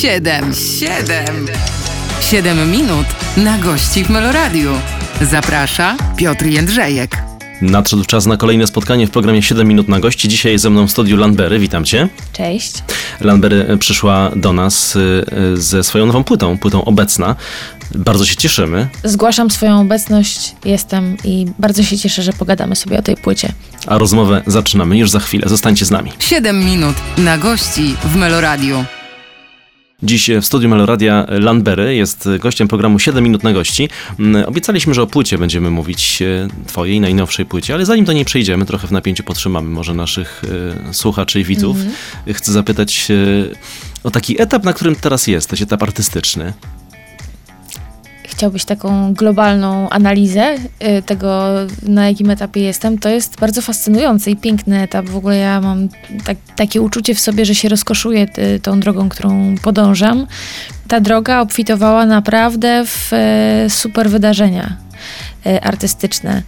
Siedem, siedem, siedem minut na gości w Meloradiu. Zaprasza Piotr Jędrzejek. Nadszedł czas na kolejne spotkanie w programie 7 minut na gości. Dzisiaj ze mną w studiu Landbery. Witam cię. Cześć. Landbery przyszła do nas y, y, ze swoją nową płytą, płytą obecna. Bardzo się cieszymy. Zgłaszam swoją obecność, jestem i bardzo się cieszę, że pogadamy sobie o tej płycie. A rozmowę zaczynamy już za chwilę. Zostańcie z nami. 7 minut na gości w Meloradiu. Dziś w studiu Meloradia Landbery jest gościem programu 7 minut na gości. Mm, Obiecaliśmy, że o płycie będziemy mówić, e, twojej najnowszej płycie, ale zanim do niej przejdziemy, trochę w napięciu potrzymamy może naszych e, słuchaczy i widzów. Chcę zapytać e, o taki etap, na którym teraz jesteś, etap artystyczny. Chciałbyś taką globalną analizę y, tego, na jakim etapie jestem. To jest bardzo fascynujący i piękny etap. W ogóle ja mam tak, takie uczucie w sobie, że się rozkoszuję y, tą drogą, którą podążam. Ta droga obfitowała naprawdę w y, super wydarzenia artystyczne.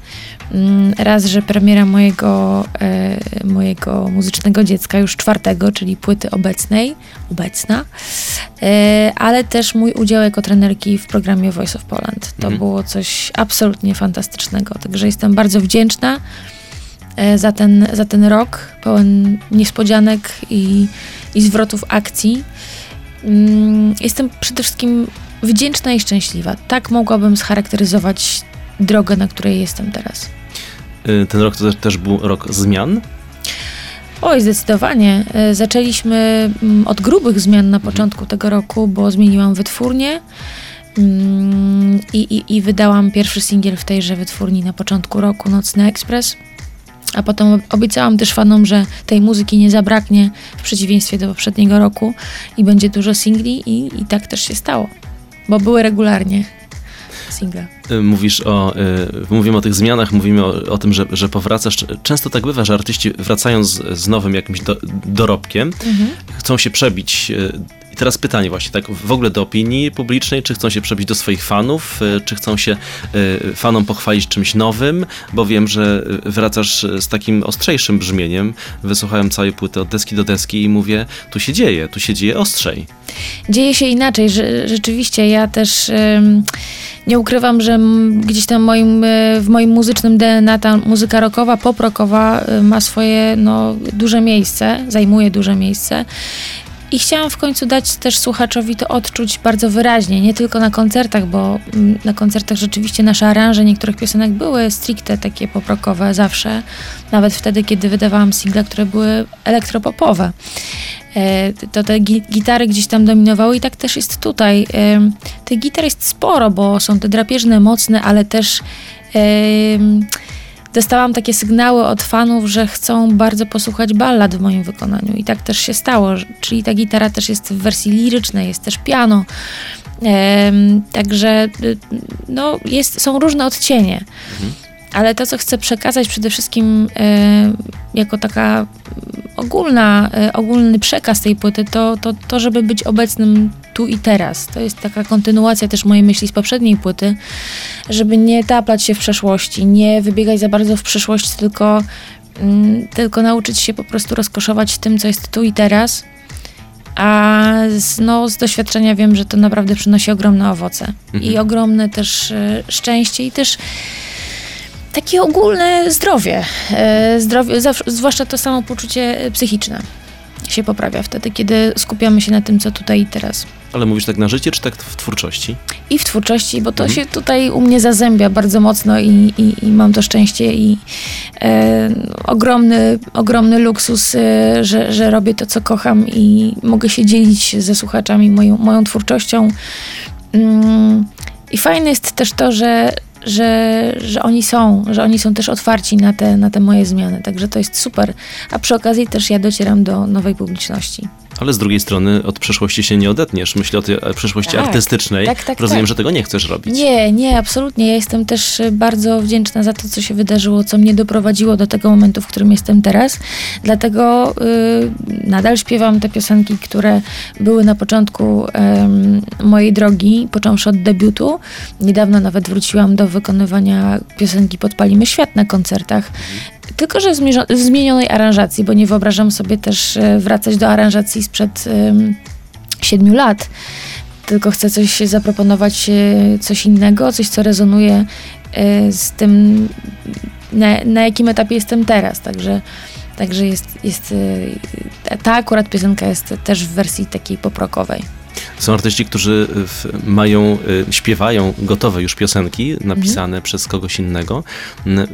Mm, Raz, że premiera mojego, e, mojego muzycznego dziecka, już czwartego, czyli płyty obecnej, obecna, e, ale też mój udział jako trenerki w programie Voice of Poland. To Mhm. było coś absolutnie fantastycznego. Także jestem bardzo wdzięczna e, za ten, za ten rok, pełen niespodzianek i, i zwrotów akcji. Mm, Jestem przede wszystkim wdzięczna i szczęśliwa. Tak mogłabym scharakteryzować drogę, na której jestem teraz. Y, Ten rok to też- był rok zmian. Oj, zdecydowanie. E, Zaczęliśmy mm, od grubych zmian na początku tego roku, bo zmieniłam wytwórnię mm, i, i, i wydałam pierwszy singiel w tejże wytwórni na początku roku, Nocny Ekspres. A potem ob- obiecałam też fanom, że tej muzyki nie zabraknie w przeciwieństwie do poprzedniego roku i będzie dużo singli i, i tak też się stało, bo były regularnie single. Y, Mówisz o, y, mówimy o tych zmianach, mówimy o, o tym, że, że powracasz. Często tak bywa, że artyści wracają z, z nowym jakimś do, dorobkiem, chcą się przebić. I teraz pytanie właśnie, tak w ogóle do opinii publicznej, czy chcą się przebić do swoich fanów, y, czy chcą się y, fanom pochwalić czymś nowym, bo wiem, że y, wracasz z takim ostrzejszym brzmieniem. Wysłuchałem całej płyty od deski do deski i mówię, tu się dzieje, tu się dzieje ostrzej. Dzieje się inaczej. Że, rzeczywiście ja też ym, nie ukrywam, że gdzieś tam moim, y, w moim muzycznym DNA ta muzyka rockowa, pop-rockowa y, ma swoje no, duże miejsce, zajmuje duże miejsce. I chciałam w końcu dać też słuchaczowi to odczuć bardzo wyraźnie, nie tylko na koncertach, bo mm, na koncertach rzeczywiście nasze aranże niektórych piosenek były stricte takie poprokowe zawsze, nawet wtedy, kiedy wydawałam single, które były elektropopowe. E, to te gi- gitary gdzieś tam dominowały i tak też jest tutaj. E, Tych gitar jest sporo, bo są te drapieżne, mocne, ale też dostałam takie sygnały od fanów, że chcą bardzo posłuchać ballad w moim wykonaniu i tak też się stało, czyli ta gitara też jest w wersji lirycznej, jest też piano. Także y, no, jest, są różne odcienie. Ale to, co chcę przekazać przede wszystkim e, jako taka ogólna, e, ogólny przekaz tej płyty, to, to to, żeby być obecnym tu i teraz. To jest taka kontynuacja też mojej myśli z poprzedniej płyty, żeby nie taplać się w przeszłości, nie wybiegać za bardzo w przyszłość, tylko, mm, tylko nauczyć się po prostu rozkoszować tym, co jest tu i teraz. A z, no, z doświadczenia wiem, że to naprawdę przynosi ogromne owoce i ogromne też e, szczęście i też takie ogólne zdrowie. E, zdrowie zwłaszcza to samopoczucie e, psychiczne się poprawia wtedy, kiedy skupiamy się na tym, co tutaj i teraz. Ale mówisz tak na życie, czy tak w twórczości? I w twórczości, bo to się tutaj u mnie zazębia bardzo mocno i, i, i mam to szczęście i e, ogromny, ogromny luksus, e, że, że robię to, co kocham i mogę się dzielić ze słuchaczami moją, moją twórczością. Mm, I fajne jest też to, że, że, że oni są, że oni są też otwarci na te, na te moje zmiany, także to jest super. A przy okazji też ja docieram do nowej publiczności. Ale z drugiej strony od przeszłości się nie odetniesz. Myślę o tej e, przeszłości Tak, artystycznej. tak, tak, Rozumiem, tak. że tego nie chcesz robić. Nie, nie, absolutnie. Ja jestem też y, bardzo wdzięczna za to, co się wydarzyło, co mnie doprowadziło do tego momentu, w którym jestem teraz. Dlatego y, nadal śpiewam te piosenki, które były na początku em, mojej drogi, począwszy od debiutu. Niedawno nawet wróciłam do wykonywania piosenki Podpalimy Świat na koncertach. Tylko, że w zmienionej aranżacji, bo nie wyobrażam sobie też e, wracać do aranżacji sprzed siedmiu lat, tylko chcę coś zaproponować, e, coś innego, coś, co rezonuje e, z tym, na, na jakim etapie jestem teraz. Także, także jest, jest ta akurat piosenka jest też w wersji takiej poprokowej. Są artyści, którzy w, mają, y, śpiewają gotowe już piosenki napisane Mhm. przez kogoś innego.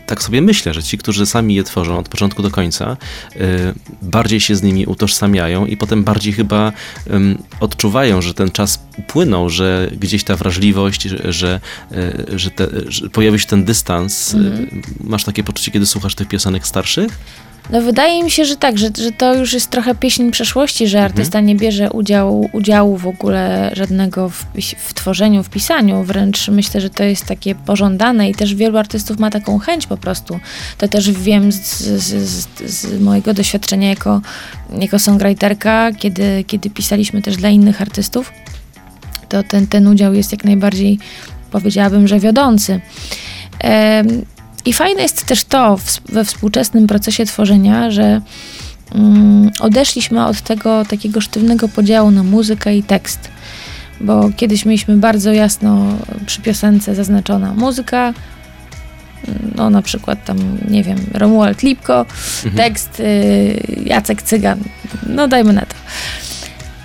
Tak sobie myślę, że ci, którzy sami je tworzą od początku do końca, y, bardziej się z nimi utożsamiają i potem bardziej chyba odczuwają, że ten czas upłynął, że gdzieś ta wrażliwość, że, że, y, te, że pojawił się ten dystans. Y, Mhm. Masz takie poczucie, kiedy słuchasz tych piosenek starszych? No wydaje mi się, że tak, że, że to już jest trochę pieśń przeszłości, że artysta nie bierze udziału, udziału w ogóle żadnego w, w tworzeniu, w pisaniu. Wręcz myślę, że to jest takie pożądane i też wielu artystów ma taką chęć po prostu. To też wiem z, z, z, z mojego doświadczenia jako, jako songwriterka, kiedy, kiedy pisaliśmy też dla innych artystów, to ten, ten udział jest jak najbardziej, powiedziałabym, że wiodący. Em, I fajne jest też to w, we współczesnym procesie tworzenia, że mm, odeszliśmy od tego takiego sztywnego podziału na muzykę i tekst. Bo kiedyś mieliśmy bardzo jasno przy piosence zaznaczona muzyka, no na przykład tam, nie wiem, Romuald Lipko, tekst y, Jacek Cygan, no dajmy na to.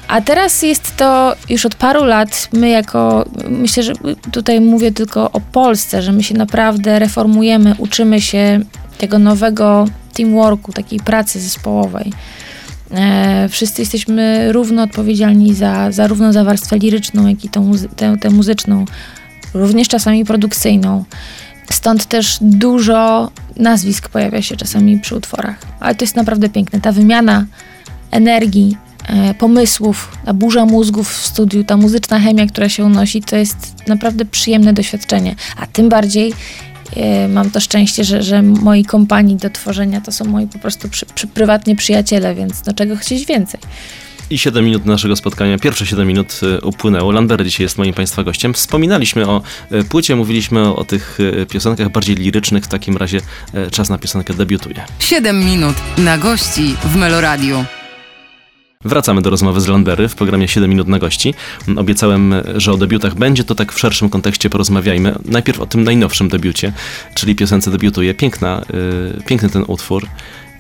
A teraz jest to już od paru lat, my jako, myślę, że tutaj mówię tylko o Polsce, że my się naprawdę reformujemy, uczymy się tego nowego teamworku, takiej pracy zespołowej. E, wszyscy jesteśmy równo odpowiedzialni za, zarówno za warstwę liryczną, jak i tą, tę, tę muzyczną, również czasami produkcyjną. Stąd też dużo nazwisk pojawia się czasami przy utworach. Ale to jest naprawdę piękne. Ta wymiana energii, pomysłów, ta burza mózgów w studiu, ta muzyczna chemia, która się unosi, to jest naprawdę przyjemne doświadczenie. A tym bardziej e, mam to szczęście, że, że moi kompanii do tworzenia to są moi po prostu przy, przy, prywatnie przyjaciele, więc no czego chcieć więcej. I 7 minut naszego spotkania, pierwsze 7 minut y, upłynęło. Lambert dzisiaj jest moim Państwa gościem. Wspominaliśmy o płycie, mówiliśmy o, o tych piosenkach bardziej lirycznych. W takim razie czas na piosenkę debiutuje. 7 minut na gości w Meloradiu. Wracamy do rozmowy z Landberry w programie 7 minut na gości. Obiecałem, że o debiutach będzie, to tak w szerszym kontekście porozmawiajmy. Najpierw o tym najnowszym debiucie, czyli piosence debiutuje. Piękna, y, piękny ten utwór.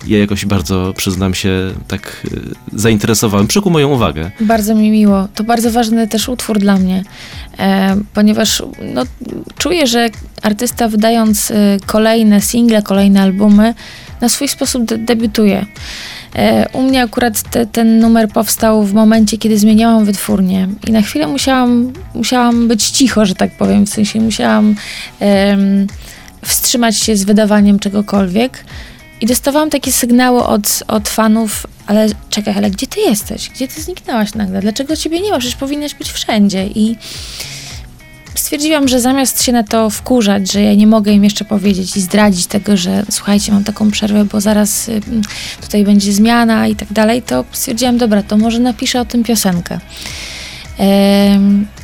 Ja jakoś bardzo, przyznam się, tak y, zainteresowałem, przykuł moją uwagę. Bardzo mi miło. To bardzo ważny też utwór dla mnie, e, ponieważ no, czuję, że artysta wydając e, kolejne single, kolejne albumy, na swój sposób de- debiutuje. E, u mnie akurat te, ten numer powstał w momencie, kiedy zmieniałam wytwórnię i na chwilę musiałam, musiałam być cicho, że tak powiem, w sensie musiałam em, wstrzymać się z wydawaniem czegokolwiek. I dostawałam takie sygnały od, od fanów, ale czekaj, ale gdzie ty jesteś? Gdzie ty zniknęłaś nagle? Dlaczego ciebie nie ma? Przecież powinnaś być wszędzie. I stwierdziłam, że zamiast się na to wkurzać, że ja nie mogę im jeszcze powiedzieć i zdradzić tego, że słuchajcie, mam taką przerwę, bo zaraz y, tutaj będzie zmiana i tak dalej, to stwierdziłam, dobra, to może napiszę o tym piosenkę.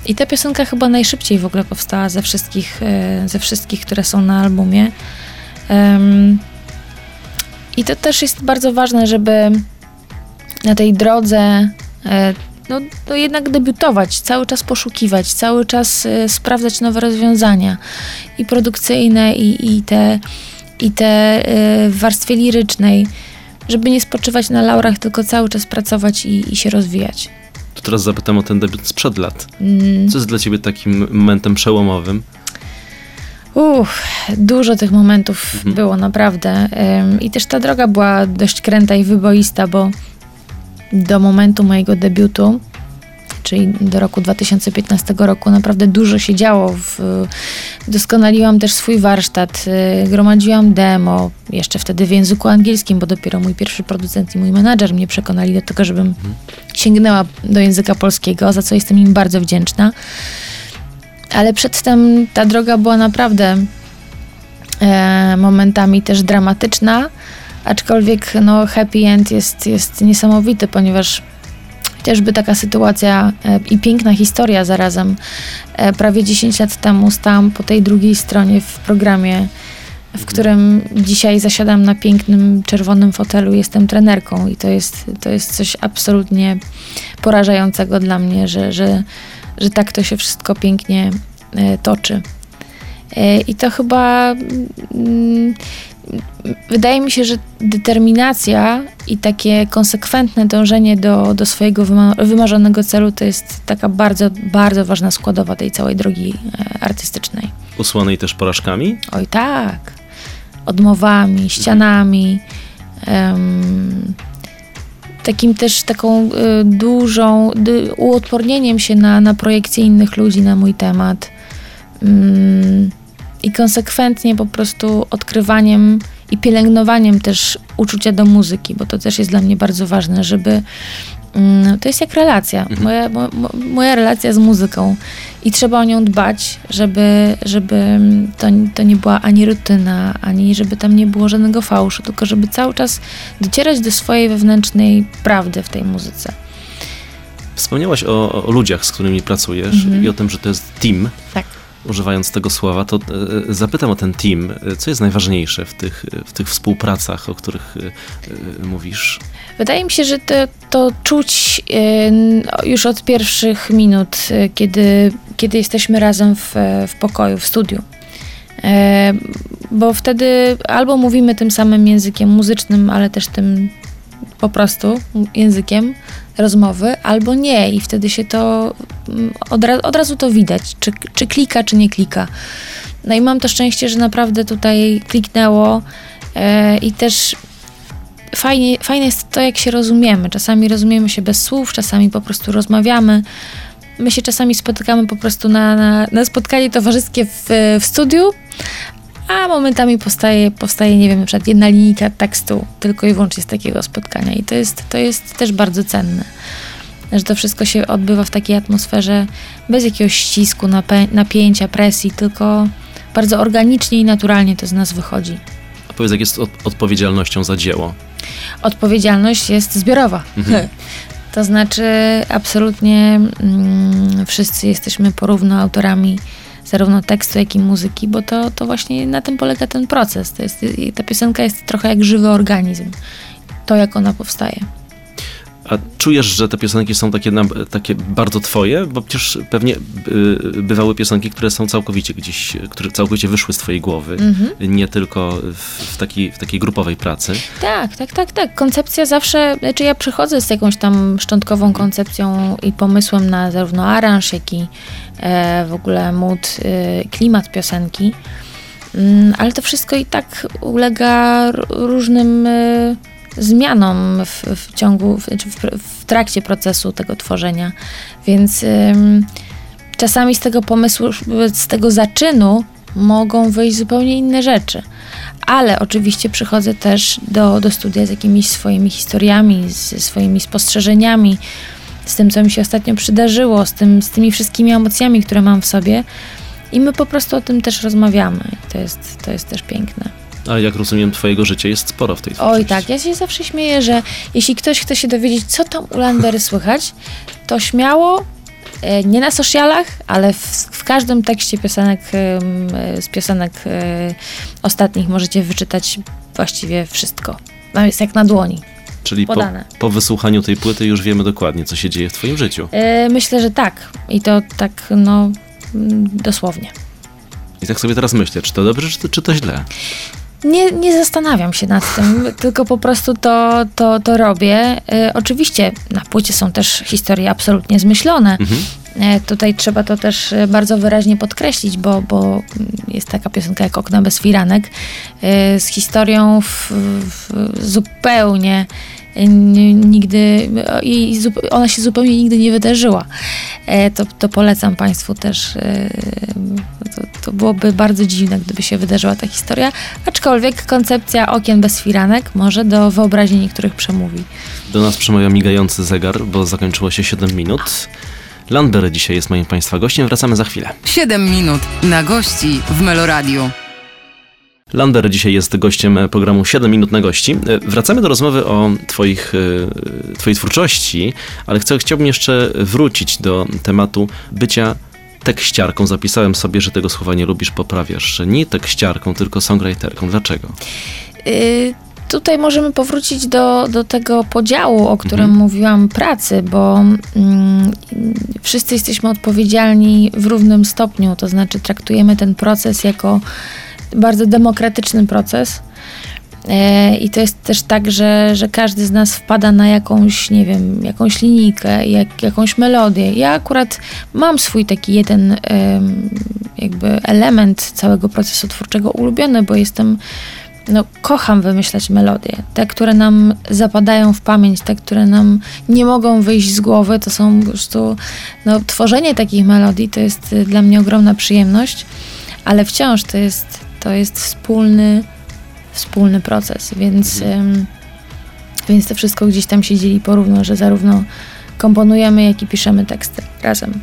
I ta piosenka chyba najszybciej w ogóle powstała ze wszystkich, e, ze wszystkich które są na albumie. I to też jest bardzo ważne, żeby na tej drodze e, no, no jednak debiutować, cały czas poszukiwać, cały czas e, sprawdzać nowe rozwiązania i produkcyjne, i, i te, i te e, w warstwie lirycznej, żeby nie spoczywać na laurach, tylko cały czas pracować i, i się rozwijać. To teraz zapytam o ten debiut sprzed lat. Mm. Co jest dla ciebie takim momentem przełomowym? Uff, dużo tych momentów Mhm. było naprawdę. Ym, I też ta droga była dość kręta i wyboista, bo do momentu mojego debiutu, czyli do roku 2015 roku, naprawdę dużo się działo. W, doskonaliłam też swój warsztat, y, gromadziłam demo, jeszcze wtedy w języku angielskim, bo dopiero mój pierwszy producent i mój menadżer mnie przekonali do tego, żebym sięgnęła do języka polskiego, za co jestem im bardzo wdzięczna. Ale przedtem ta droga była naprawdę e, momentami też dramatyczna, aczkolwiek no, happy end jest, jest niesamowity, ponieważ chociażby taka sytuacja e, i piękna historia zarazem. E, prawie 10 lat temu stałam po tej drugiej stronie w programie w którym dzisiaj zasiadam na pięknym czerwonym fotelu, jestem trenerką i to jest, to jest coś absolutnie porażającego dla mnie, że, że, że tak to się wszystko pięknie e, toczy. I to chyba mm, wydaje mi się, że determinacja i takie konsekwentne dążenie do, do swojego wymarzonego celu to jest taka bardzo, bardzo ważna składowa tej całej drogi e, artystycznej. Usłanej też porażkami? Oj tak. Odmowami, ścianami. Um, takim też taką y, dużą, y, uodpornieniem się na, na projekcje innych ludzi na mój temat. Um, i konsekwentnie po prostu odkrywaniem i pielęgnowaniem też uczucia do muzyki, bo to też jest dla mnie bardzo ważne, żeby. Mm, to jest jak relacja, mhm. moja, mo, moja relacja z muzyką i trzeba o nią dbać, żeby, żeby to, to nie była ani rutyna, ani żeby tam nie było żadnego fałszu, tylko żeby cały czas docierać do swojej wewnętrznej prawdy w tej muzyce. Wspomniałaś o, o ludziach, z którymi pracujesz mhm. i o tym, że to jest team. Tak używając tego słowa, to e, zapytam o ten team. Co jest najważniejsze w tych, w tych współpracach, o których e, mówisz? Wydaje mi się, że to, to czuć e, już od pierwszych minut, kiedy, kiedy jesteśmy razem w, w pokoju, w studiu. Bo wtedy albo mówimy tym samym językiem muzycznym, ale też tym po prostu językiem rozmowy, albo nie, i wtedy się to mm, od, od razu to widać, czy, czy klika, czy nie klika. No i mam to szczęście, że naprawdę tutaj kliknęło e, i też fajnie, fajne jest to, jak się rozumiemy. Czasami rozumiemy się bez słów, czasami po prostu rozmawiamy. My się czasami spotykamy po prostu na, na, na spotkanie towarzyskie w, w studiu, a momentami powstaje, powstaje, nie wiem, na przykład jedna linijka tekstu tylko i wyłącznie z takiego spotkania i to jest, to jest też bardzo cenne. Że to wszystko się odbywa w takiej atmosferze bez jakiegoś ścisku, napięcia, presji, tylko bardzo organicznie i naturalnie to z nas wychodzi. A powiedz, jak jest od odpowiedzialnością za dzieło? Odpowiedzialność jest zbiorowa. Mhm. To znaczy, absolutnie mm, wszyscy jesteśmy porówno autorami zarówno tekstu, jak i muzyki, bo to, to właśnie na tym polega ten proces. To jest, ta piosenka jest trochę jak żywy organizm. To, jak ona powstaje. A czujesz, że te piosenki są takie, takie bardzo twoje? Bo przecież pewnie y, bywały piosenki, które są całkowicie gdzieś, które całkowicie wyszły z twojej głowy, mhm. nie tylko w, takiej, w takiej grupowej pracy. Tak, tak, tak, tak. Koncepcja zawsze, znaczy ja przychodzę z jakąś tam szczątkową koncepcją i pomysłem na zarówno aranż, jak i e, w ogóle mood, e, klimat piosenki. Mm, ale to wszystko i tak ulega różnym e, zmianom w, w ciągu, w, w, trakcie procesu tego tworzenia. Więc ym, czasami z tego pomysłu, z tego zaczynu mogą wyjść zupełnie inne rzeczy. Ale oczywiście przychodzę też do, do studia z jakimiś swoimi historiami, ze swoimi spostrzeżeniami, z tym, co mi się ostatnio przydarzyło, z, tym, z tymi wszystkimi emocjami, które mam w sobie. I my po prostu o tym też rozmawiamy. To jest, to jest też piękne. A jak rozumiem, twojego życia jest sporo w tej twórczości. Oj tak, ja się zawsze śmieję, że jeśli ktoś chce się dowiedzieć, co tam u Landery słychać, to śmiało, e, nie na socialach, ale w, w każdym tekście piosenek, z piosenek e, ostatnich możecie wyczytać właściwie wszystko. No jest jak na dłoni. Czyli po, po, wysłuchaniu tej płyty już wiemy dokładnie, co się dzieje w twoim życiu. E, myślę, że tak. I to tak, no, mm, dosłownie. I tak sobie teraz myślę, czy to dobrze, czy to, czy to źle? Nie, nie zastanawiam się nad tym, tylko po prostu to, to, to robię. E, oczywiście na płycie są też historie absolutnie zmyślone. Mhm. E, tutaj trzeba to też e, bardzo wyraźnie podkreślić, bo, bo jest taka piosenka jak Okna bez firanek z historią w, w zupełnie nigdy i ona się zupełnie nigdy nie wydarzyła. To, to polecam Państwu też. To, to, byłoby bardzo dziwne, gdyby się wydarzyła ta historia, aczkolwiek koncepcja okien bez firanek może do wyobraźni niektórych przemówi. Do nas przemawia migający zegar, bo zakończyło się 7 minut. Landberry dzisiaj jest moim Państwa gościem. Wracamy za chwilę. 7 minut na gości w Meloradiu. Lander dzisiaj jest gościem programu 7 minut na gości. Wracamy do rozmowy o twoich, twojej twórczości, ale chcę, chciałbym jeszcze wrócić do tematu bycia tekściarką. Zapisałem sobie, że tego słowa nie lubisz, poprawiasz, że nie tekściarką, tylko songwriterką. Dlaczego? Y, tutaj możemy powrócić do, do tego podziału, o którym Mhm. mówiłam, pracy, bo mm, wszyscy jesteśmy odpowiedzialni w równym stopniu, to znaczy traktujemy ten proces jako bardzo demokratyczny proces. E, I to jest też tak, że, że każdy z nas wpada na jakąś, nie wiem, jakąś linijkę, jak, jakąś melodię. Ja akurat mam swój taki jeden jakby element całego procesu twórczego ulubiony, bo jestem no, kocham wymyślać melodie. Te, które nam zapadają w pamięć, te, które nam nie mogą wyjść z głowy, to są po prostu, no, tworzenie takich melodii to jest dla mnie ogromna przyjemność, ale wciąż to jest, to jest wspólny, wspólny proces, więc, ym, więc to wszystko gdzieś tam się dzieli porówno, że zarówno komponujemy, jak i piszemy teksty razem.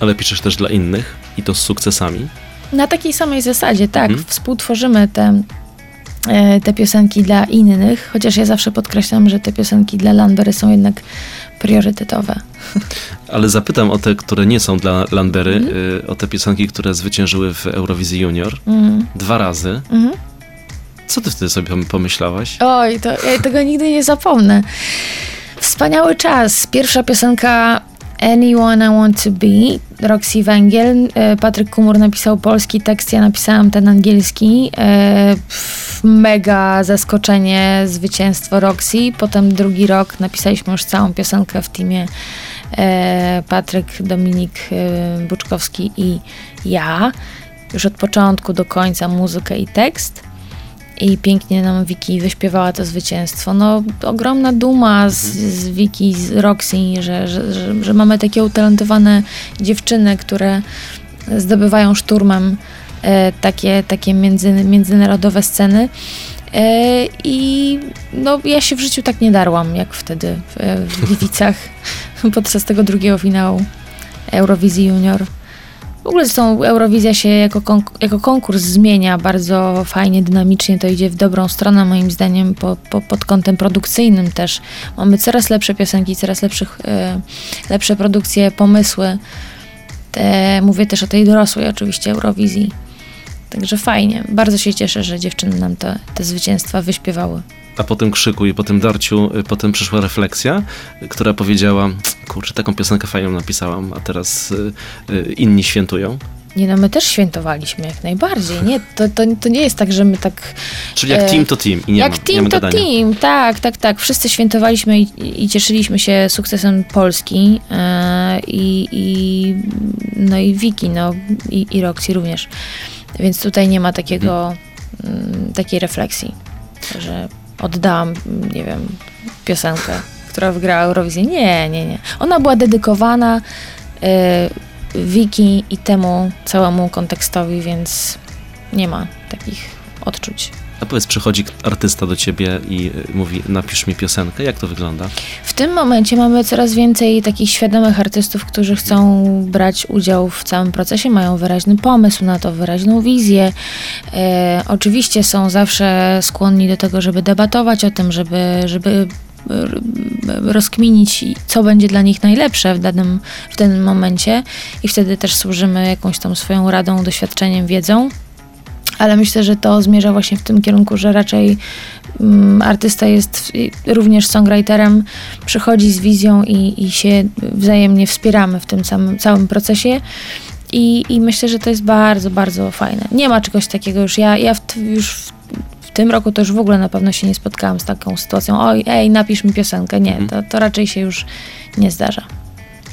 Ale piszesz też dla innych i to z sukcesami. Na takiej samej zasadzie, tak. Mhm. Współtworzymy te, te piosenki dla innych, chociaż ja zawsze podkreślam, że te piosenki dla Landbery są jednak priorytetowe. Ale zapytam o te, które nie są dla Landbery, y, o te piosenki, które zwyciężyły w Eurowizji Junior. Mhm. Dwa razy. Mhm. Co ty wtedy sobie pomyślałaś? Oj, to ja tego nigdy nie zapomnę. Wspaniały czas. Pierwsza piosenka Anyone I Want to Be, Roxy Węgiel. E, Patryk Kumur napisał polski tekst, ja napisałam ten angielski. E, Mega zaskoczenie, zwycięstwo Roxy. Potem drugi rok napisaliśmy już całą piosenkę w teamie e, Patryk, Dominik Buczkowski i ja. Już od początku do końca muzykę i tekst i pięknie nam Wiki wyśpiewała to zwycięstwo. No, ogromna duma z, z Wiki, z Roxy, że, że, że, że mamy takie utalentowane dziewczyny, które zdobywają szturmem e, takie, takie między, międzynarodowe sceny. E, I no, ja się w życiu tak nie darłam, jak wtedy w, w Gliwicach podczas tego drugiego finału Eurowizji Junior. W ogóle zresztą Eurowizja się jako, konk- jako konkurs zmienia bardzo fajnie, dynamicznie, to idzie w dobrą stronę moim zdaniem po, po, pod kątem produkcyjnym też. Mamy coraz lepsze piosenki, coraz lepszych, e, lepsze produkcje, pomysły. Te, mówię też o tej dorosłej oczywiście Eurowizji. Także fajnie. Bardzo się cieszę, że dziewczyny nam te, te zwycięstwa wyśpiewały. A po tym krzyku i po tym darciu, y, potem przyszła refleksja, która powiedziała, kurczę, taką piosenkę fajną napisałam, a teraz y, y, inni świętują. Nie no, my też świętowaliśmy jak najbardziej. Nie, to, to, to nie jest tak, że my tak Czyli jak E, team to team i nie Jak ma, nie team ma to gadania. team, tak, tak, tak. Wszyscy świętowaliśmy i, i cieszyliśmy się sukcesem Polski e, i, i no i Wiki, no i, i Roxy również. Więc tutaj nie ma takiego, mm, takiej refleksji, że oddałam, nie wiem, piosenkę, która wygrała Eurowizję. Nie, nie, nie. Ona była dedykowana e, Wiki i temu całemu kontekstowi, więc nie ma takich odczuć. A powiedz, przychodzi artysta do ciebie i y, mówi, napisz mi piosenkę, jak to wygląda? W tym momencie mamy coraz więcej takich świadomych artystów, którzy chcą brać udział w całym procesie, mają wyraźny pomysł na to, wyraźną wizję. E, oczywiście są zawsze skłonni do tego, żeby debatować o tym, żeby, żeby r- rozkminić, co będzie dla nich najlepsze w danym, w danym momencie i wtedy też służymy jakąś tam swoją radą, doświadczeniem, wiedzą. Ale myślę, że to zmierza właśnie w tym kierunku, że raczej mm, artysta jest również songwriterem, przychodzi z wizją i, i się wzajemnie wspieramy w tym samym, całym procesie. I, I myślę, że to jest bardzo, bardzo fajne. Nie ma czegoś takiego już. Ja, ja w, już w, w tym roku to już w ogóle na pewno się nie spotkałam z taką sytuacją. Oj, ej, napisz mi piosenkę. Nie, Mhm. to, to raczej się już nie zdarza.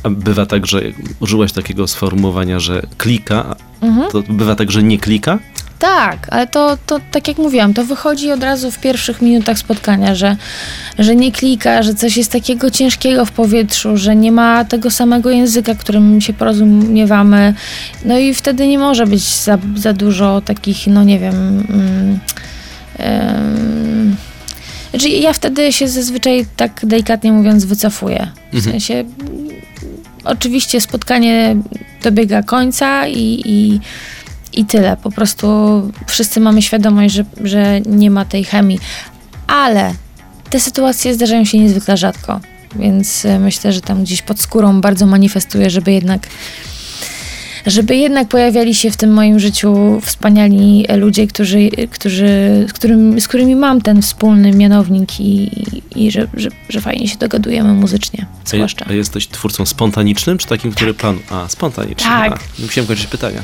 A bywa tak, że użyłaś takiego sformułowania, że klika, Mhm. to bywa tak, że nie klika? Tak, ale to, to tak jak mówiłam, to wychodzi od razu w pierwszych minutach spotkania, że, że nie klika, że coś jest takiego ciężkiego w powietrzu, że nie ma tego samego języka, którym się porozumiewamy. No i wtedy nie może być za, za dużo takich, no nie wiem. Mm, znaczy ja wtedy się zazwyczaj tak delikatnie mówiąc wycofuję. W Mhm. sensie oczywiście spotkanie dobiega końca i, i i tyle. Po prostu wszyscy mamy świadomość, że, że nie ma tej chemii. Ale te sytuacje zdarzają się niezwykle rzadko. Więc e, myślę, że tam gdzieś pod skórą bardzo manifestuję, żeby jednak żeby jednak pojawiali się w tym moim życiu wspaniali ludzie, którzy, którzy, z, którym, z którymi mam ten wspólny mianownik i, i że, że, że fajnie się dogadujemy muzycznie, zwłaszcza. A jesteś twórcą spontanicznym, czy takim, który plan... A, spontanicznym. Tak. A, musiałem kończyć pytania.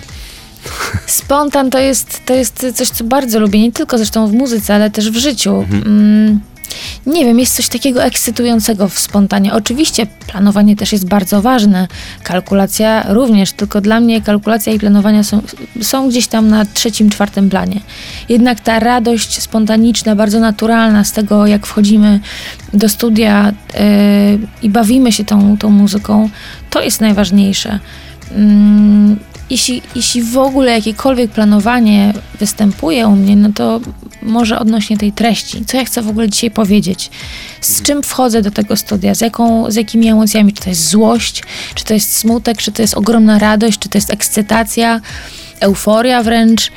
Spontan to jest, to jest coś, co bardzo lubię, nie tylko zresztą w muzyce, ale też w życiu. Mhm. Mm, nie wiem, jest coś takiego ekscytującego w spontanie. Oczywiście planowanie też jest bardzo ważne, kalkulacja również, tylko dla mnie kalkulacja i planowania są, są gdzieś tam na trzecim, czwartym planie. Jednak ta radość spontaniczna, bardzo naturalna z tego, jak wchodzimy do studia yy, i bawimy się tą, tą muzyką, to jest najważniejsze. Mm, jeśli, jeśli w ogóle jakiekolwiek planowanie występuje u mnie, no to może odnośnie tej treści. Co ja chcę w ogóle dzisiaj powiedzieć? Z czym wchodzę do tego studia? Z, jaką, z jakimi emocjami? Czy to jest złość? Czy to jest smutek? Czy to jest ogromna radość? Czy to jest ekscytacja? Euforia wręcz?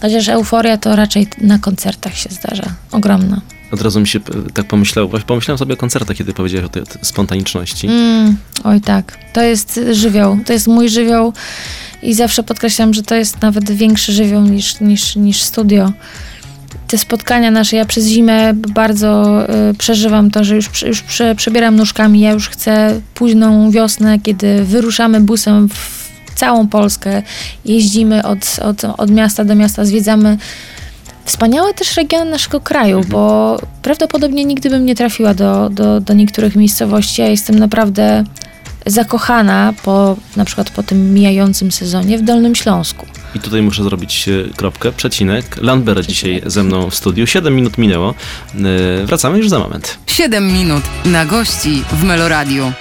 Chociaż euforia to raczej na koncertach się zdarza. Ogromna. Od razu mi się e, tak pomyślał, właśnie pomyślałem sobie o koncertach, kiedy powiedziałeś o tej spontaniczności. Mm, oj tak, to jest żywioł, to jest mój żywioł i zawsze podkreślam, że to jest nawet większy żywioł niż, niż, niż studio. Te spotkania nasze, ja przez zimę bardzo y, przeżywam to, że już, już prze, przebieram nóżkami, ja już chcę późną wiosnę, kiedy wyruszamy busem w całą Polskę, jeździmy od, od, od miasta do miasta, zwiedzamy wspaniałe też regiony naszego kraju, bo prawdopodobnie nigdy bym nie trafiła do, do, do niektórych miejscowości. Ja jestem naprawdę zakochana po, na przykład po tym mijającym sezonie w Dolnym Śląsku. I tutaj muszę zrobić e, kropkę, przecinek. Lambert dzisiaj ze mną w studiu. 7 minut minęło. E, Wracamy już za moment. 7 minut na gości w Meloradiu.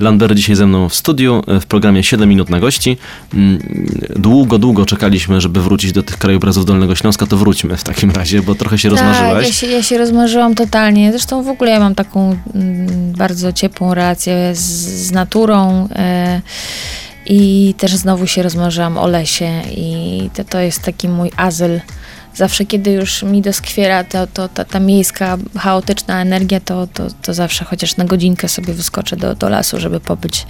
Lambert dzisiaj ze mną w studiu, e, w programie 7 minut na gości. Mm, Długo, długo czekaliśmy, żeby wrócić do tych krajobrazów Dolnego Śląska, to wróćmy w takim razie, bo trochę się Tak, rozmarzyłaś. ja się, ja się rozmarzyłam totalnie. Zresztą w ogóle ja mam taką mm, bardzo ciepłą relację z, z naturą. E, I też znowu się rozmarzyłam o lesie i to, to jest taki mój azyl. Zawsze, kiedy już mi doskwiera to, to, ta, ta miejska, chaotyczna energia, to, to, to zawsze chociaż na godzinkę sobie wyskoczę do, do lasu, żeby pobyć,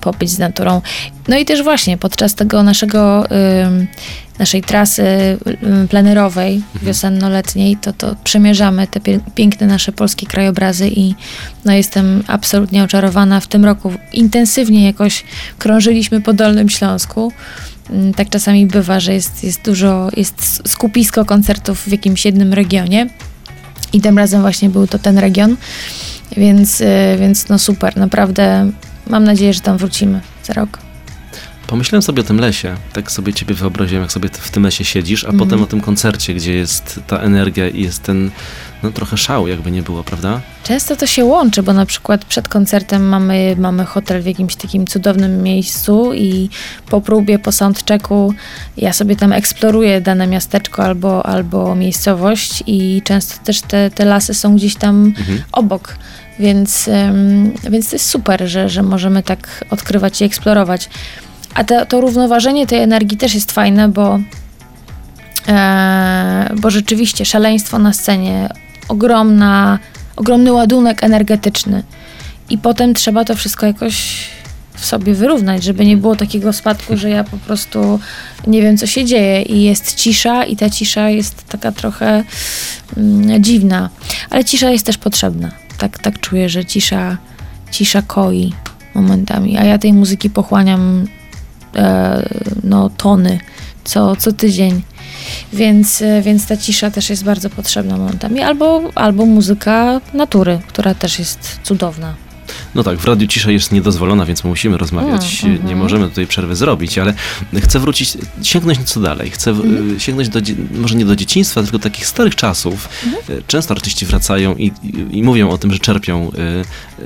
pobyć z naturą. No i też właśnie podczas tego naszego, naszej trasy plenerowej, wiosenno-letniej, to, to przemierzamy te piękne nasze polskie krajobrazy i no jestem absolutnie oczarowana. W tym roku intensywnie jakoś krążyliśmy po Dolnym Śląsku. Ym, Tak czasami bywa, że jest, jest dużo, jest skupisko koncertów w jakimś jednym regionie. I tym razem właśnie był to ten region, więc, y, więc no super, naprawdę mam nadzieję, że tam wrócimy za rok. Pomyślałem sobie o tym lesie, tak sobie ciebie wyobraziłem, jak sobie w tym lesie siedzisz, a Mhm. potem o tym koncercie, gdzie jest ta energia i jest ten, no trochę szał, jakby nie było, prawda? Często to się łączy, bo na przykład przed koncertem mamy, mamy hotel w jakimś takim cudownym miejscu i po próbie, po soundchecku ja sobie tam eksploruję dane miasteczko albo, albo miejscowość i często też te, te lasy są gdzieś tam Mhm. obok. Więc, więc to jest super, że, że możemy tak odkrywać i eksplorować. A to, to równoważenie tej energii też jest fajne, bo, e, bo rzeczywiście szaleństwo na scenie, ogromna, ogromny ładunek energetyczny. I potem trzeba to wszystko jakoś w sobie wyrównać, żeby nie było takiego spadku, że ja po prostu nie wiem, co się dzieje i jest cisza i ta cisza jest taka trochę mm, dziwna. Ale cisza jest też potrzebna. Tak, tak czuję, że cisza, cisza koi momentami, a ja tej muzyki pochłaniam no, tony co, co tydzień. Więc, e, więc ta cisza też jest bardzo potrzebna momentami. Albo, albo muzyka natury, która też jest cudowna. No tak, w radiu cisza jest niedozwolona, więc musimy rozmawiać. Mm, mhm. Nie możemy tutaj przerwy zrobić, ale chcę wrócić, sięgnąć nieco dalej. Chcę Mhm. sięgnąć do, może nie do dzieciństwa, tylko takich starych czasów. Mhm. E, Często artyści wracają i, i, i mówią o tym, że czerpią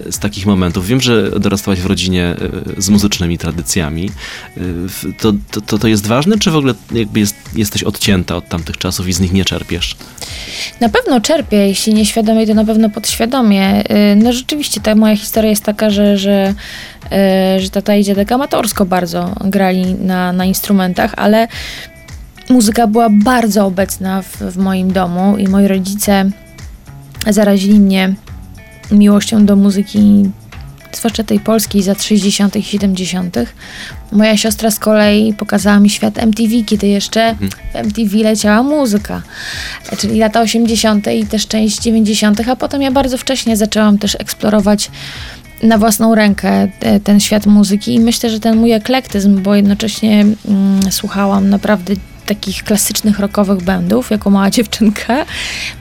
e, z takich momentów. Wiem, że dorastałaś w rodzinie e, z muzycznymi tradycjami. To, to, to, to jest ważne, czy w ogóle jakby jest, jesteś odcięta od tamtych czasów i z nich nie czerpiesz? Na pewno czerpię, jeśli nieświadomie, to na pewno podświadomie. Y, No rzeczywiście, ta moja historia jest taka, że, że, y, że tata i dziadek amatorsko bardzo grali na, na instrumentach, ale muzyka była bardzo obecna w, w moim domu i moi rodzice zarazili mnie miłością do muzyki zwłaszcza tej polskiej z lat 60. i 70. Moja siostra z kolei pokazała mi świat MTV, kiedy jeszcze w MTV leciała muzyka, czyli lata 80. i też część 90., a potem ja bardzo wcześnie zaczęłam też eksplorować na własną rękę te, ten świat muzyki i myślę, że ten mój eklektyzm, bo jednocześnie mm, słuchałam naprawdę takich klasycznych rockowych bandów, jako mała dziewczynka,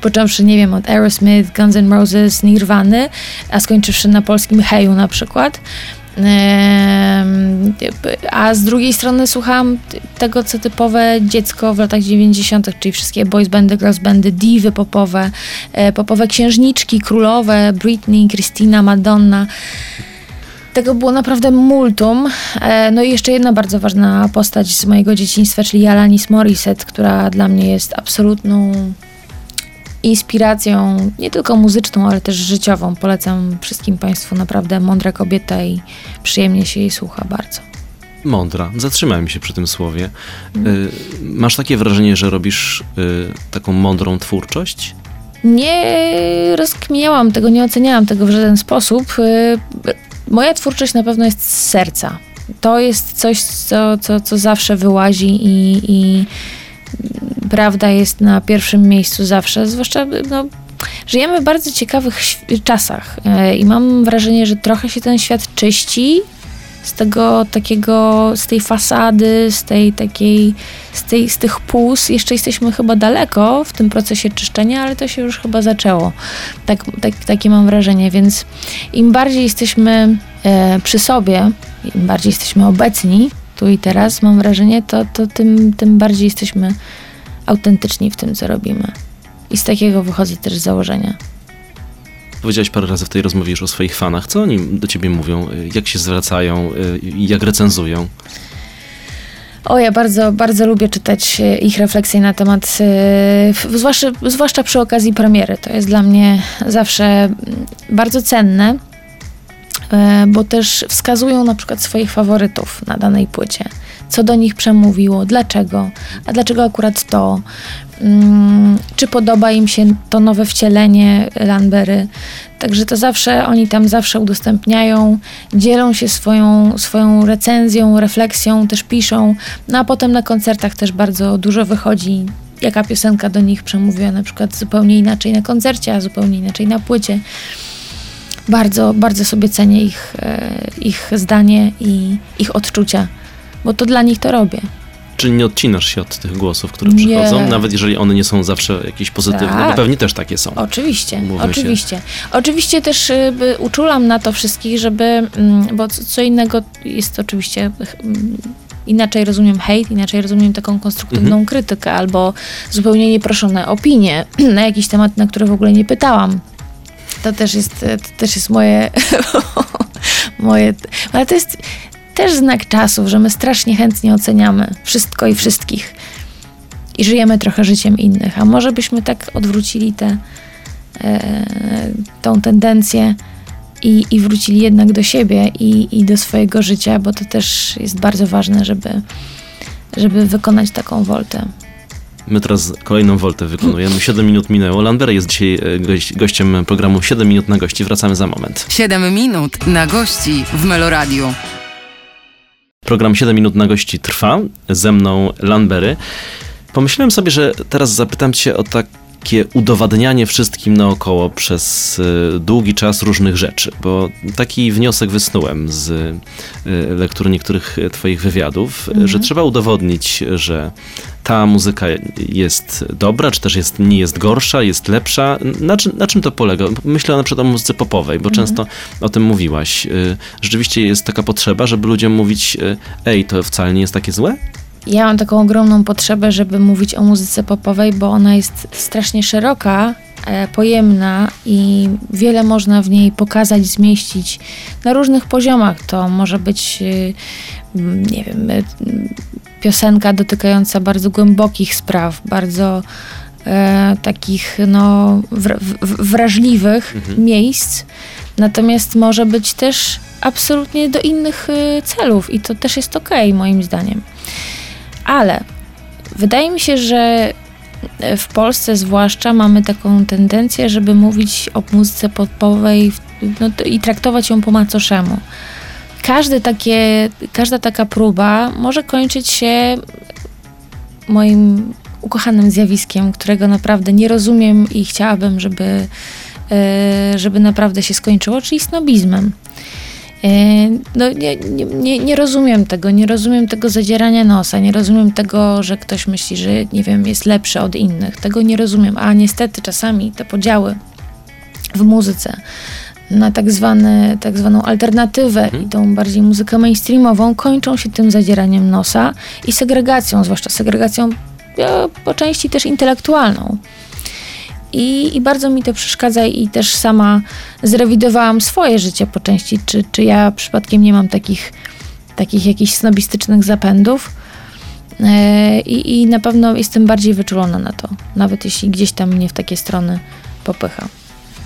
począwszy, nie wiem, od Aerosmith, Guns N' Roses, Nirwany, a skończywszy na polskim Heju na przykład. A z drugiej strony słuchałam tego, co typowe dziecko w latach 90., czyli wszystkie boys bandy, girls bandy, divy popowe, e, popowe księżniczki, królowe, Britney, Christina, Madonna. Tego było naprawdę multum. E, No i jeszcze jedna bardzo ważna postać z mojego dzieciństwa, czyli Alanis Morissette, która dla mnie jest absolutną inspiracją, nie tylko muzyczną, ale też życiową. Polecam wszystkim Państwu naprawdę mądra kobieta i przyjemnie się jej słucha bardzo. Mądra. Zatrzymałem się przy tym słowie. Y, Masz takie wrażenie, że robisz y, taką mądrą twórczość? Nie rozkminiałam tego, nie oceniałam tego w żaden sposób. Moja twórczość na pewno jest z serca. To jest coś, co, co, co zawsze wyłazi i, i prawda jest na pierwszym miejscu zawsze. Zwłaszcza no, żyjemy w bardzo ciekawych czasach y, i mam wrażenie, że trochę się ten świat czyści z tego takiego, z tej fasady, z tej takiej, z, tej, z tych pus. Jeszcze jesteśmy chyba daleko w tym procesie czyszczenia, ale to się już chyba zaczęło. Tak, tak, takie mam wrażenie, więc im bardziej jesteśmy e, przy sobie, im bardziej jesteśmy obecni tu i teraz, mam wrażenie, to, to tym, tym bardziej jesteśmy autentyczni w tym, co robimy. I z takiego wychodzi też założenia. Powiedziałeś parę razy w tej rozmowie już o swoich fanach. Co oni do ciebie mówią? Jak się zwracają? Jak recenzują? O, ja bardzo, bardzo lubię czytać e, ich refleksje na temat, e, zwłaszcza, zwłaszcza przy okazji premiery. To jest dla mnie zawsze mm, bardzo cenne, e, bo też wskazują na przykład swoich faworytów na danej płycie. Co do nich przemówiło, dlaczego, a dlaczego akurat to. Mm, Czy podoba im się to nowe wcielenie Lanbery. Także to zawsze, oni tam zawsze udostępniają, dzielą się swoją, swoją recenzją, refleksją, też piszą. No a potem na koncertach też bardzo dużo wychodzi, jaka piosenka do nich przemówiła, na przykład zupełnie inaczej na koncercie, a zupełnie inaczej na płycie. Bardzo, bardzo sobie cenię ich, e, ich zdanie i ich odczucia, bo to dla nich to robię. Czyli nie odcinasz się od tych głosów, które Nie. przychodzą, nawet jeżeli one nie są zawsze jakieś pozytywne, Tak. bo pewnie też takie są. Oczywiście, Umówmy się. oczywiście. Oczywiście też y, uczulam na to wszystkich, żeby, mm, bo co, co innego jest oczywiście, mm, inaczej rozumiem hejt, inaczej rozumiem taką konstruktywną Mhm. krytykę albo zupełnie nieproszone opinie na jakiś temat, na który w ogóle nie pytałam. To też jest, to też jest moje, moje, ale to jest też znak czasów, że my strasznie chętnie oceniamy wszystko i wszystkich i żyjemy trochę życiem innych. A może byśmy tak odwrócili tę e, tą tendencję i, i wrócili jednak do siebie i, i do swojego życia, bo to też jest bardzo ważne, żeby, żeby wykonać taką woltę. My teraz kolejną woltę wykonujemy. 7 minut minęło. Lambert jest dzisiaj e, gość, gościem programu 7 minut na gości. Wracamy za moment. 7 minut na gości w Meloradiu. Program 7 minut na gości trwa. Ze mną Lanbery. Pomyślałem sobie, że teraz zapytam cię o takie udowadnianie wszystkim naokoło przez y, długi czas różnych rzeczy, bo taki wniosek wysnułem z y, lektury niektórych twoich wywiadów, Mhm. że trzeba udowodnić, że ta muzyka jest dobra, czy też jest, nie jest gorsza, jest lepsza. Na, czym- na czym to polega? Myślę na przykład o muzyce popowej, bo często o tym mówiłaś. Y, Rzeczywiście jest taka potrzeba, żeby ludziom mówić, y, ej, to wcale nie jest takie złe? Ja mam taką ogromną potrzebę, żeby mówić o muzyce popowej, bo ona jest strasznie szeroka, e, pojemna i wiele można w niej pokazać, zmieścić na różnych poziomach. To może być, y, nie wiem, y, piosenka dotykająca bardzo głębokich spraw, bardzo e, takich no, wrażliwych miejsc. Natomiast może być też absolutnie do innych y, celów i to też jest okej, moim zdaniem. Ale wydaje mi się, że w Polsce zwłaszcza mamy taką tendencję, żeby mówić o muzyce popowej no, i traktować ją po macoszemu. Każdy takie, każda taka próba może kończyć się moim ukochanym zjawiskiem, którego naprawdę nie rozumiem i chciałabym, żeby, e, żeby naprawdę się skończyło, czyli snobizmem. E, no, nie, nie, nie rozumiem tego, nie rozumiem tego zadzierania nosa, nie rozumiem tego, że ktoś myśli, że nie wiem, jest lepszy od innych. Tego nie rozumiem, a niestety czasami te podziały w muzyce na tak, zwane, tak zwaną alternatywę hmm. i tą bardziej muzykę mainstreamową kończą się tym zadzieraniem nosa i segregacją, zwłaszcza segregacją po części też intelektualną. I, I, bardzo mi to przeszkadza i też sama zrewidowałam swoje życie po części, czy, czy ja przypadkiem nie mam takich, takich jakichś snobistycznych zapędów. E, I, I na pewno jestem bardziej wyczulona na to, nawet jeśli gdzieś tam mnie w takie strony popycha.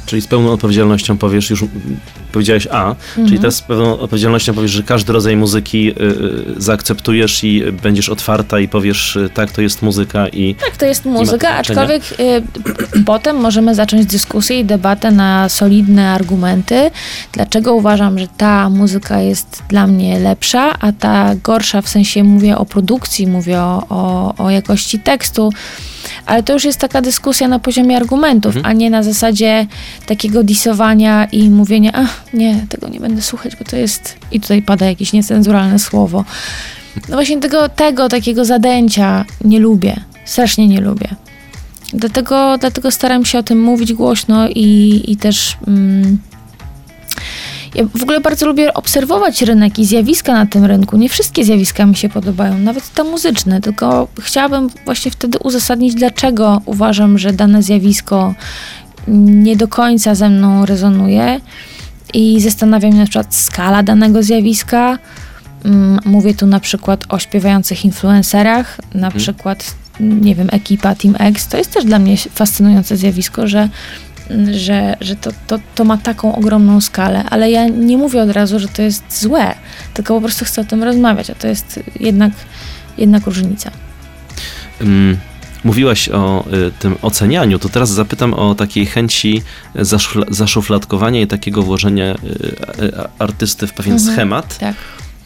Czyli z pełną odpowiedzialnością powiesz, już powiedziałeś A, mhm. czyli teraz z pełną odpowiedzialnością powiesz, że każdy rodzaj muzyki y, y, zaakceptujesz i będziesz otwarta i powiesz, y, tak, to jest muzyka i... Tak, to jest muzyka, aczkolwiek y, potem możemy zacząć dyskusję i debatę na solidne argumenty, dlaczego uważam, że ta muzyka jest dla mnie lepsza, a ta gorsza, w sensie mówię o produkcji, mówię o, o, o jakości tekstu, ale to już jest taka dyskusja na poziomie argumentów, mhm. a nie na zasadzie takiego disowania i mówienia, ach, nie, tego nie będę słuchać, bo to jest... I tutaj pada jakieś niecenzuralne słowo. No właśnie tego, tego takiego zadęcia nie lubię. Strasznie nie lubię. Dlatego, dlatego staram się o tym mówić głośno i, i też... Mm, ja w ogóle bardzo lubię obserwować rynek i zjawiska na tym rynku. Nie wszystkie zjawiska mi się podobają, nawet te muzyczne, tylko chciałabym właśnie wtedy uzasadnić, dlaczego uważam, że dane zjawisko nie do końca ze mną rezonuje i zastanawiam się na przykład skala danego zjawiska. Mm, mówię tu na przykład o śpiewających influencerach, na hmm. przykład, nie wiem, ekipa Team X. To jest też dla mnie fascynujące zjawisko, że że, że to, to, to ma taką ogromną skalę, ale ja nie mówię od razu, że to jest złe, tylko po prostu chcę o tym rozmawiać, a to jest jednak, jednak różnica. Um, mówiłaś o y, tym ocenianiu, to teraz zapytam o takiej chęci zaszufla, zaszufladkowania i takiego włożenia y, y, artysty w pewien mhm, schemat. Tak.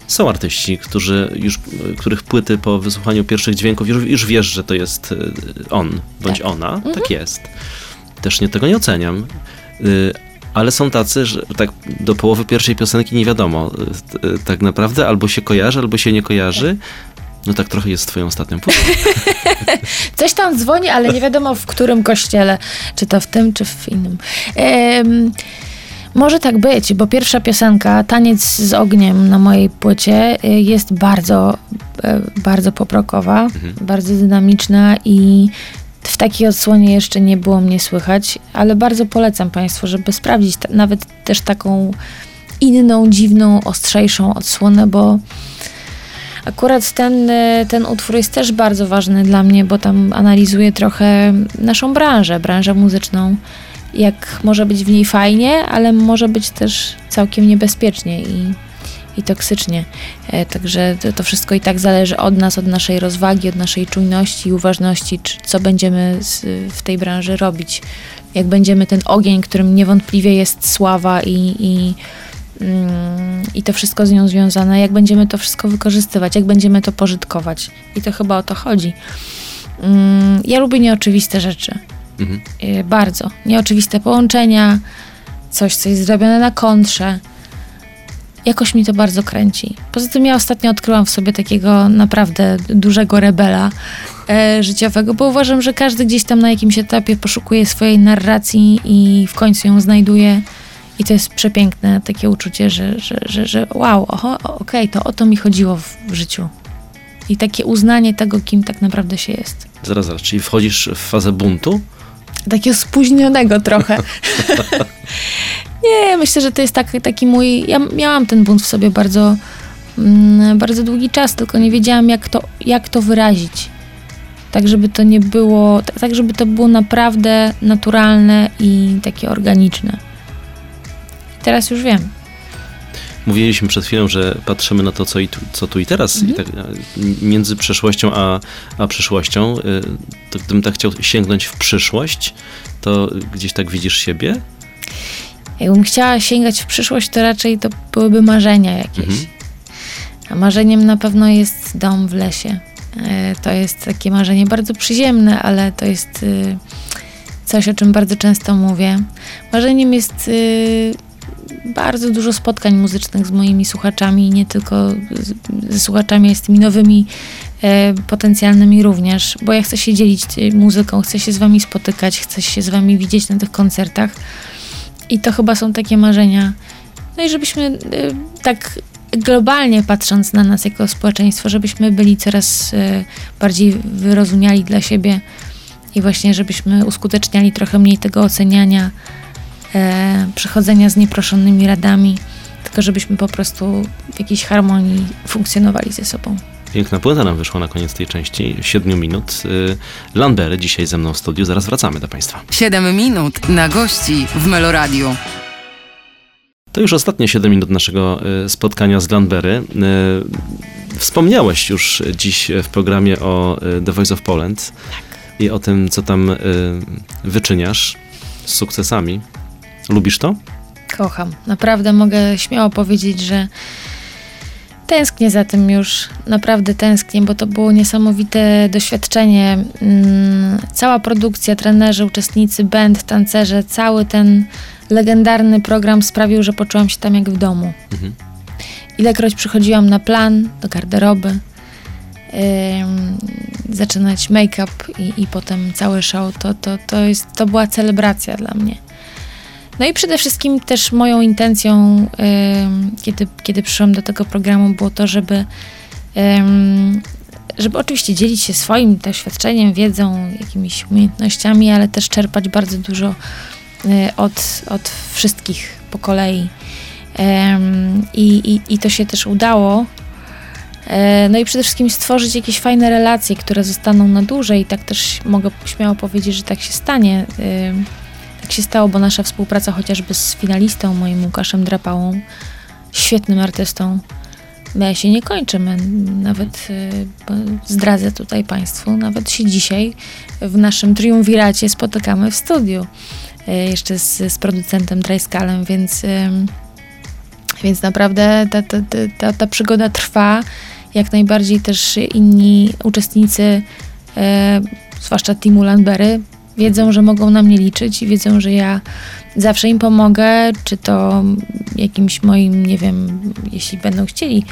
Są artyści, którzy już, których płyty po wysłuchaniu pierwszych dźwięków już, już wiesz, że to jest y, on bądź tak. ona. Tak mhm. Tak jest też nie, tego nie oceniam. Y, ale są tacy, że tak do połowy pierwszej piosenki nie wiadomo y, y, tak naprawdę, albo się kojarzy, albo się nie kojarzy. No tak trochę jest twoją ostatnią płytą. Coś tam dzwoni, ale nie wiadomo w którym kościele, czy to w tym, czy w innym. Może tak być, bo pierwsza piosenka, Taniec z ogniem na mojej płycie jest bardzo, bardzo poprokowa, mhm. bardzo dynamiczna i w takiej odsłonie jeszcze nie było mnie słychać, ale bardzo polecam Państwu, żeby sprawdzić nawet też taką inną, dziwną, ostrzejszą odsłonę, bo akurat ten, ten utwór jest też bardzo ważny dla mnie, bo tam analizuje trochę naszą branżę, branżę muzyczną. Jak może być w niej fajnie, ale może być też całkiem niebezpiecznie i i toksycznie. E, także to, wszystko i tak zależy od nas, od naszej rozwagi, od naszej czujności i uważności, czy, co będziemy w tej branży robić. Jak będziemy ten ogień, którym niewątpliwie jest sława i, i, mm, i to wszystko z nią związane, jak będziemy to wszystko wykorzystywać, jak będziemy to pożytkować. I to chyba o to chodzi. Mm, ja lubię nieoczywiste rzeczy. Mhm. E, bardzo. Nieoczywiste połączenia, coś, co jest zrobione na kontrze jakoś mi to bardzo kręci. Poza tym ja ostatnio odkryłam w sobie takiego naprawdę dużego rebela e, życiowego, bo uważam, że każdy gdzieś tam na jakimś etapie poszukuje swojej narracji i w końcu ją znajduje. I to jest przepiękne takie uczucie, że, że, że, że wow, oho, okej, okay, to o to mi chodziło w, w życiu. I takie uznanie tego, kim tak naprawdę się jest. Zaraz, zaraz, czyli wchodzisz w fazę buntu? Takiego spóźnionego trochę. Nie, myślę, że to jest tak, taki mój. Ja miałam ten bunt w sobie bardzo, mm, bardzo długi czas, tylko nie wiedziałam, jak to, jak to wyrazić. Tak, żeby to nie było, tak, żeby to było naprawdę naturalne i takie organiczne. Teraz już wiem. Mówiliśmy przed chwilą, że patrzymy na to, co, i tu, co tu i teraz, mhm. i tak, między przeszłością a, a przyszłością. Y, to gdybym tak chciał sięgnąć w przyszłość, to gdzieś tak widzisz siebie? Jakbym chciała sięgać w przyszłość, to raczej to byłyby marzenia jakieś. Mhm. A marzeniem na pewno jest dom w lesie. E, To jest takie marzenie bardzo przyziemne, ale to jest y, coś, o czym bardzo często mówię. Marzeniem jest y, bardzo dużo spotkań muzycznych z moimi słuchaczami, nie tylko ze słuchaczami, z tymi nowymi e, potencjalnymi również, bo ja chcę się dzielić y, muzyką, chcę się z wami spotykać, chcę się z wami widzieć na tych koncertach i to chyba są takie marzenia. No i żebyśmy y, tak globalnie patrząc na nas jako społeczeństwo, żebyśmy byli coraz y, bardziej wyrozumiali dla siebie i właśnie żebyśmy uskuteczniali trochę mniej tego oceniania, e, przychodzenia z nieproszonymi radami, tylko żebyśmy po prostu w jakiejś harmonii funkcjonowali ze sobą. Piękna płyta nam wyszła na koniec tej części, 7 minut. Y, Lanbery dzisiaj ze mną w studiu, zaraz wracamy do Państwa. 7 minut na gości w Meloradiu. To już ostatnie 7 minut naszego y, spotkania z Lanbery. Y, Wspomniałeś już dziś w programie o The Voice of Poland i o tym, co tam wyczyniasz z sukcesami. Lubisz to? Kocham. Naprawdę mogę śmiało powiedzieć, że tęsknię za tym już. Naprawdę tęsknię, bo to było niesamowite doświadczenie. Mm, Cała produkcja, trenerzy, uczestnicy, band, tancerze, cały ten legendarny program sprawił, że poczułam się tam jak w domu. Mhm. Ilekroć przychodziłam na plan, do garderoby, ym, zaczynać make-up i, i potem cały show, to, to, to, jest, to była celebracja dla mnie. No i przede wszystkim też moją intencją, kiedy, kiedy przyszłam do tego programu, było to, żeby, żeby oczywiście dzielić się swoim doświadczeniem, wiedzą, jakimiś umiejętnościami, ale też czerpać bardzo dużo y, od, od wszystkich po kolei. I, i, I to się też udało. E, No i przede wszystkim stworzyć jakieś fajne relacje, które zostaną na dłużej. Tak też mogę śmiało powiedzieć, że tak się stanie. Tak się stało, bo nasza współpraca chociażby z finalistą, moim Łukaszem Drapałą, świetnym artystą, my się nie kończy. My nawet, y, zdradzę tutaj Państwu, nawet się dzisiaj w naszym triumviracie spotykamy w studiu. y, Jeszcze z, z producentem Dryskalem, więc... więc naprawdę ta, ta, ta, ta, przygoda trwa. Jak najbardziej też inni uczestnicy, e, zwłaszcza teamu Landberry, wiedzą, że mogą na mnie liczyć i wiedzą, że ja zawsze im pomogę, czy to jakimś moim, nie wiem, jeśli będą chcieli,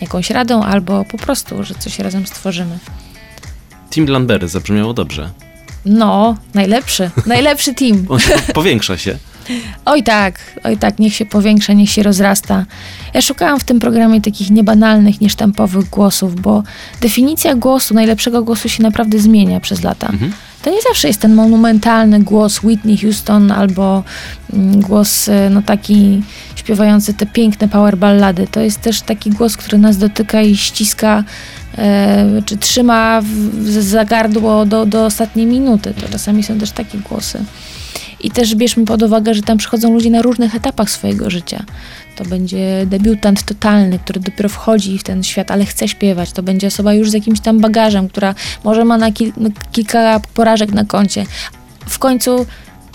jakąś radą, albo po prostu, że coś razem stworzymy. Team Lanbery zabrzmiało dobrze. No, najlepszy, najlepszy team. On się po- powiększa się. Oj tak, oj tak, niech się powiększa, niech się rozrasta. Ja szukałam w tym programie takich niebanalnych, niesztampowych głosów, bo definicja głosu, najlepszego głosu się naprawdę zmienia przez lata. Mhm. To nie zawsze jest ten monumentalny głos Whitney Houston albo mm, głos y, no taki śpiewający te piękne power ballady. To jest też taki głos, który nas dotyka i ściska, e, czy trzyma za gardło do, do ostatniej minuty. To czasami są też takie głosy. I też bierzmy pod uwagę, że tam przychodzą ludzie na różnych etapach swojego życia. To będzie debiutant totalny, który dopiero wchodzi w ten świat, ale chce śpiewać. To będzie osoba już z jakimś tam bagażem, która może ma na, kil- kilka porażek na koncie. W końcu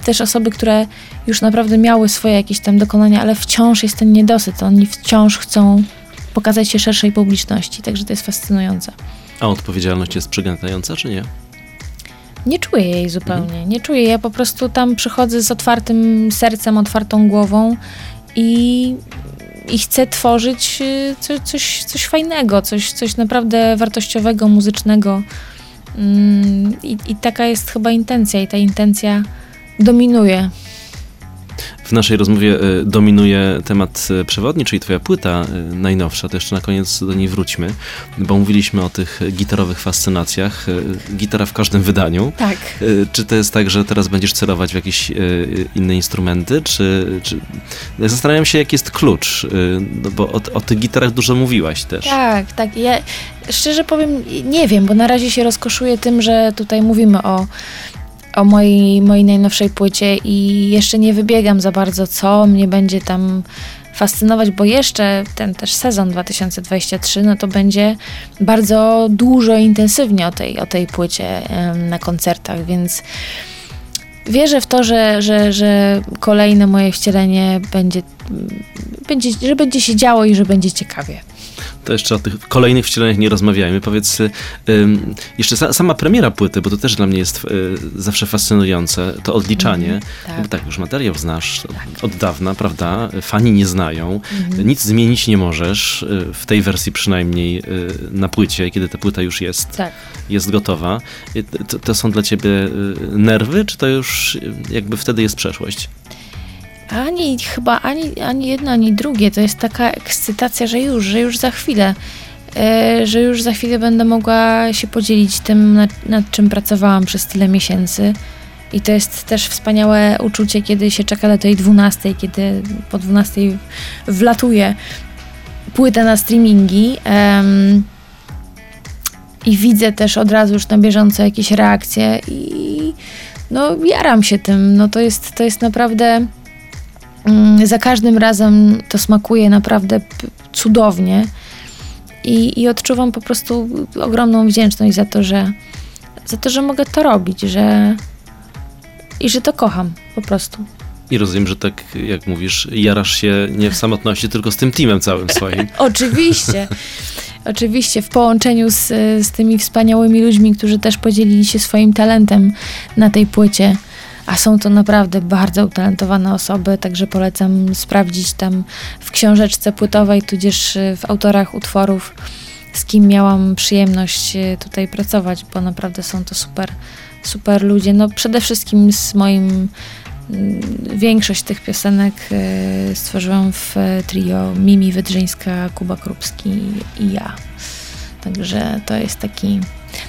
też osoby, które już naprawdę miały swoje jakieś tam dokonania, ale wciąż jest ten niedosyt. Oni wciąż chcą pokazać się szerszej publiczności. Także to jest fascynujące. A odpowiedzialność jest przygętająca, czy nie? Nie czuję jej zupełnie. Nie czuję. Ja po prostu tam przychodzę z otwartym sercem, otwartą głową i, i chcę tworzyć y, co, coś, coś fajnego, coś, coś naprawdę wartościowego, muzycznego. Mm, I, I taka jest chyba intencja, i ta intencja dominuje. W naszej rozmowie y, dominuje temat y, przewodni, czyli twoja płyta y, najnowsza, to jeszcze na koniec do niej wróćmy, bo mówiliśmy o tych gitarowych fascynacjach, gitara w każdym wydaniu. Tak. Czy to jest tak, że teraz będziesz celować w jakieś inne instrumenty, czy, czy... Zastanawiam się, jaki jest klucz, no bo o, o tych gitarach dużo mówiłaś też. Tak, tak. Ja szczerze powiem, nie wiem, bo na razie się rozkoszuję tym, że tutaj mówimy o, o mojej, mojej najnowszej płycie i jeszcze nie wybiegam za bardzo, co mnie będzie tam fascynować, bo jeszcze ten też sezon 2023, no to będzie bardzo dużo, intensywnie o tej, o tej płycie na koncertach, więc wierzę w to, że, że, że kolejne moje wcielenie będzie, będzie, że będzie się działo i że będzie ciekawie. To jeszcze o tych kolejnych wcieleniach nie rozmawiajmy. Powiedz, ym, jeszcze sa, sama premiera płyty, bo to też dla mnie jest y, zawsze fascynujące, to odliczanie. Mm, tak. Bo tak, już materiał znasz tak. od dawna, prawda? Fani nie znają. Mm. Nic zmienić nie możesz, y, w tej wersji przynajmniej y, na płycie, kiedy ta płyta już jest, tak. jest gotowa. To, to są dla ciebie nerwy, czy to już jakby wtedy jest przeszłość? Ani chyba ani, ani jedno, ani drugie. To jest taka ekscytacja, że już, że już za chwilę. E, że już za chwilę będę mogła się podzielić tym, nad, nad czym pracowałam przez tyle miesięcy. I to jest też wspaniałe uczucie, kiedy się czeka do tej 12, kiedy po 12 wlatuje płytę na streamingi. Um, I widzę też od razu już na bieżąco jakieś reakcje i no jaram się tym. No to jest, to jest naprawdę za każdym razem to smakuje naprawdę cudownie i, i odczuwam po prostu ogromną wdzięczność za to, że za to, że mogę to robić, że i że to kocham po prostu. I rozumiem, że tak jak mówisz, jarasz się nie w samotności, tylko z tym teamem całym swoim. Oczywiście. Oczywiście w połączeniu z, z tymi wspaniałymi ludźmi, którzy też podzielili się swoim talentem na tej płycie a są to naprawdę bardzo utalentowane osoby, także polecam sprawdzić tam w książeczce płytowej, tudzież y, w autorach utworów, z kim miałam przyjemność y, tutaj pracować, bo naprawdę są to super, super ludzie. No przede wszystkim z moim mm, Większość tych piosenek y, stworzyłam w trio Mimi Wydrzyńska, Kuba Krupski i ja. Także to jest taki.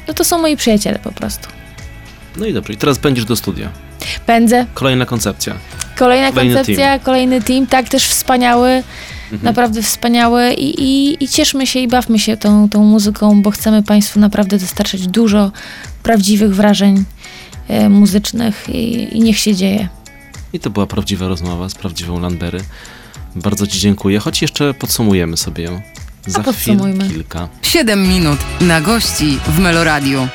No to są moi przyjaciele po prostu. No i dobrze, i teraz będziesz do studia. Pędzę. Kolejna koncepcja. Kolejna kolejny koncepcja, team. kolejny team, tak, też wspaniały, mhm. naprawdę wspaniały i, i, i, cieszmy się i bawmy się tą, tą muzyką, bo chcemy Państwu naprawdę dostarczyć dużo prawdziwych wrażeń e, muzycznych i, i niech się dzieje. I to była prawdziwa rozmowa z prawdziwą Landbery. Bardzo Ci dziękuję, choć jeszcze podsumujemy sobie ją za chwilę kilka. 7 minut na gości w Meloradiu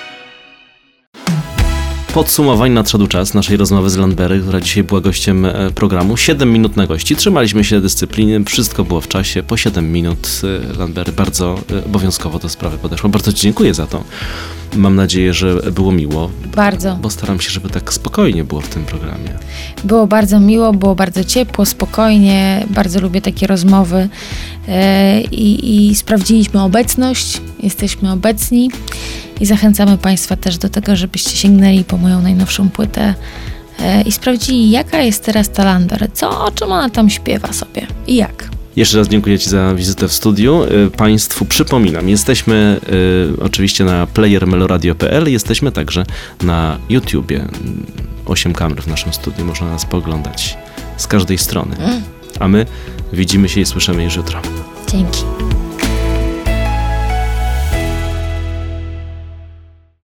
podsumowań nadszedł czas naszej rozmowy z Landberry, która dzisiaj była gościem e, programu. 7 minut na gości. Trzymaliśmy się dyscypliny, wszystko było w czasie. Po 7 minut e, Landberry bardzo e, obowiązkowo do sprawy podeszła. Bardzo Ci dziękuję za to. Mam nadzieję, że było miło. Bardzo. Bo staram się, żeby tak spokojnie było w tym programie. Było bardzo miło, było bardzo ciepło, spokojnie. Bardzo lubię takie rozmowy i, i sprawdziliśmy obecność. Jesteśmy obecni i zachęcamy Państwa też do tego, żebyście sięgnęli po moją najnowszą płytę e, i sprawdzili, jaka jest teraz ta Lander, co, o czym ona tam śpiewa sobie i jak. Jeszcze raz dziękuję Ci za wizytę w studiu. E, państwu przypominam, jesteśmy y, oczywiście na playermeloradio.pl, jesteśmy także na YouTubie. Osiem kamer w naszym studiu, można nas poglądać z każdej strony. Mm. A my widzimy się i słyszymy już jutro. Dzięki.